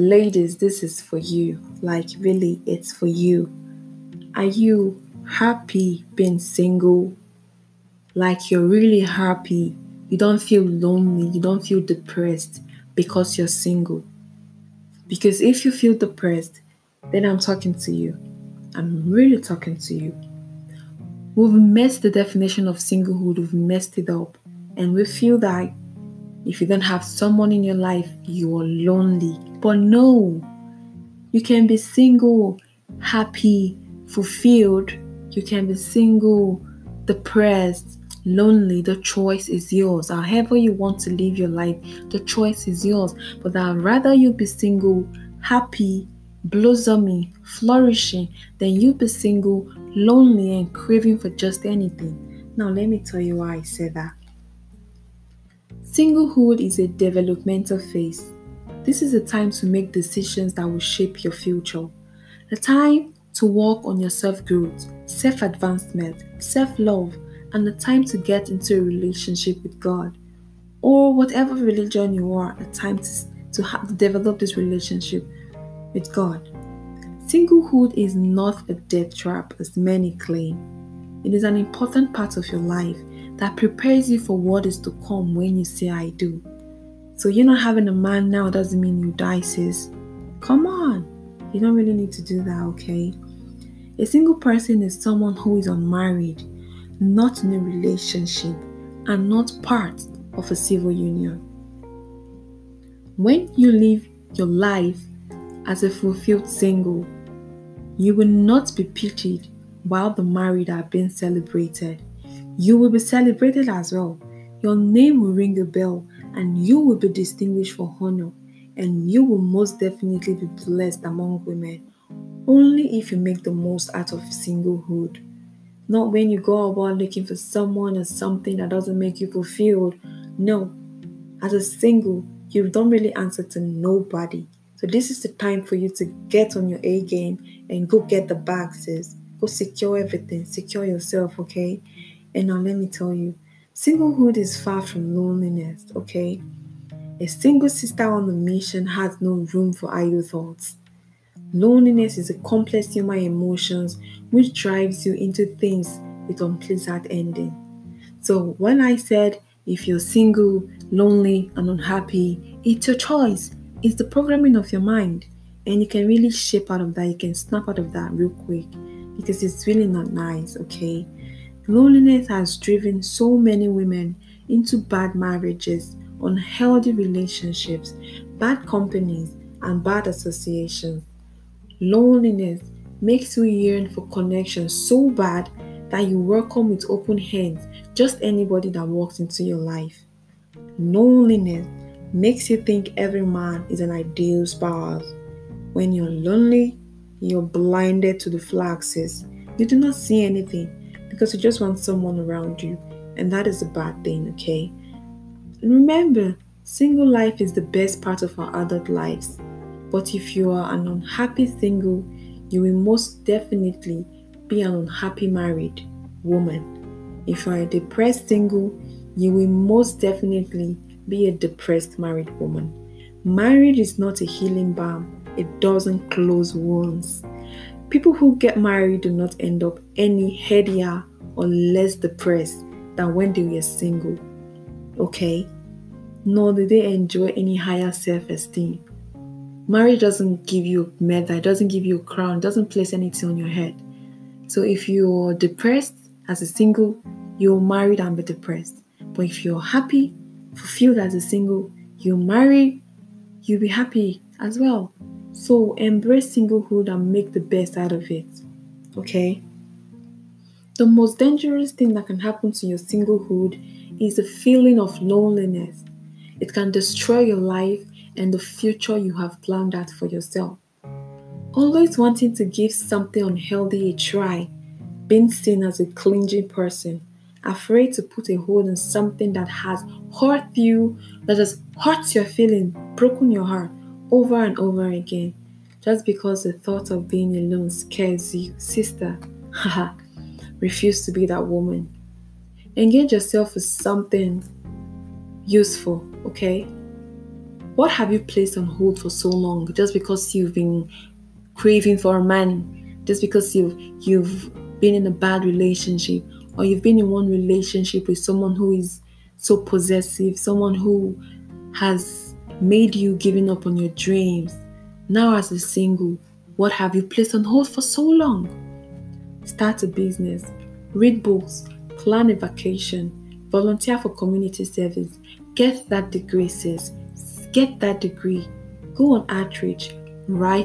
Ladies, this is for you. Like, really, it's for you. Are you happy being single? Like, you're really happy. You don't feel lonely. You don't feel depressed because you're single. Because if you feel depressed, then I'm talking to you. I'm really talking to you. We've messed the definition of singlehood, we've messed it up. And we feel that if you don't have someone in your life, you are lonely. But no, you can be single, happy, fulfilled. You can be single, depressed, lonely. The choice is yours. However, you want to live your life, the choice is yours. But I'd rather you be single, happy, blossoming, flourishing, than you be single, lonely, and craving for just anything. Now, let me tell you why I say that. Singlehood is a developmental phase. This is a time to make decisions that will shape your future. A time to work on your self growth, self advancement, self love, and a time to get into a relationship with God. Or whatever religion you are, a time to, to, have, to develop this relationship with God. Singlehood is not a death trap as many claim. It is an important part of your life that prepares you for what is to come when you say I do. So you're not having a man now doesn't mean you die, sis. Come on. You don't really need to do that, okay? A single person is someone who is unmarried, not in a relationship, and not part of a civil union. When you live your life as a fulfilled single, you will not be pitied while the married are being celebrated. You will be celebrated as well. Your name will ring a bell and you will be distinguished for honor and you will most definitely be blessed among women only if you make the most out of singlehood. Not when you go about looking for someone or something that doesn't make you fulfilled. No, as a single, you don't really answer to nobody. So this is the time for you to get on your A game and go get the boxes. Go secure everything, secure yourself, okay? And now let me tell you, singlehood is far from loneliness, okay? A single sister on a mission has no room for idle thoughts. Loneliness is a complex human emotion which drives you into things with unpleasant ending. So when I said if you're single, lonely, and unhappy, it's your choice. It's the programming of your mind. And you can really shape out of that. You can snap out of that real quick because it's really not nice, okay? Loneliness has driven so many women into bad marriages, unhealthy relationships, bad companies, and bad associations. Loneliness makes you yearn for connection so bad that you welcome with open hands just anybody that walks into your life. Loneliness makes you think every man is an ideal spouse. When you're lonely, you're blinded to the flaxes. You do not see anything because you just want someone around you, and that is a bad thing, okay? Remember, single life is the best part of our adult lives. But if you are an unhappy single, you will most definitely be an unhappy married woman. If you are a depressed single, you will most definitely be a depressed married woman. Marriage is not a healing balm, it doesn't close wounds. People who get married do not end up any headier or less depressed than when they were single. Okay? Nor do they enjoy any higher self esteem. Marriage doesn't give you a medal, it doesn't give you a crown, doesn't place anything on your head. So if you're depressed as a single, you're married and be depressed. But if you're happy, fulfilled as a single, you marry, you'll be happy as well. So embrace singlehood and make the best out of it. Okay? The most dangerous thing that can happen to your singlehood is the feeling of loneliness. It can destroy your life and the future you have planned out for yourself. Always wanting to give something unhealthy a try, being seen as a clinging person, afraid to put a hold on something that has hurt you, that has hurt your feeling, broken your heart, over and over again just because the thought of being alone scares you. Sister, haha, refuse to be that woman. Engage yourself with something useful, okay? What have you placed on hold for so long just because you've been craving for a man, just because you've you've been in a bad relationship, or you've been in one relationship with someone who is so possessive, someone who has made you giving up on your dreams. Now, as a single, what have you placed on hold for so long? Start a business, read books, plan a vacation, volunteer for community service, get that degree, sis. Get that degree. Go on outreach, write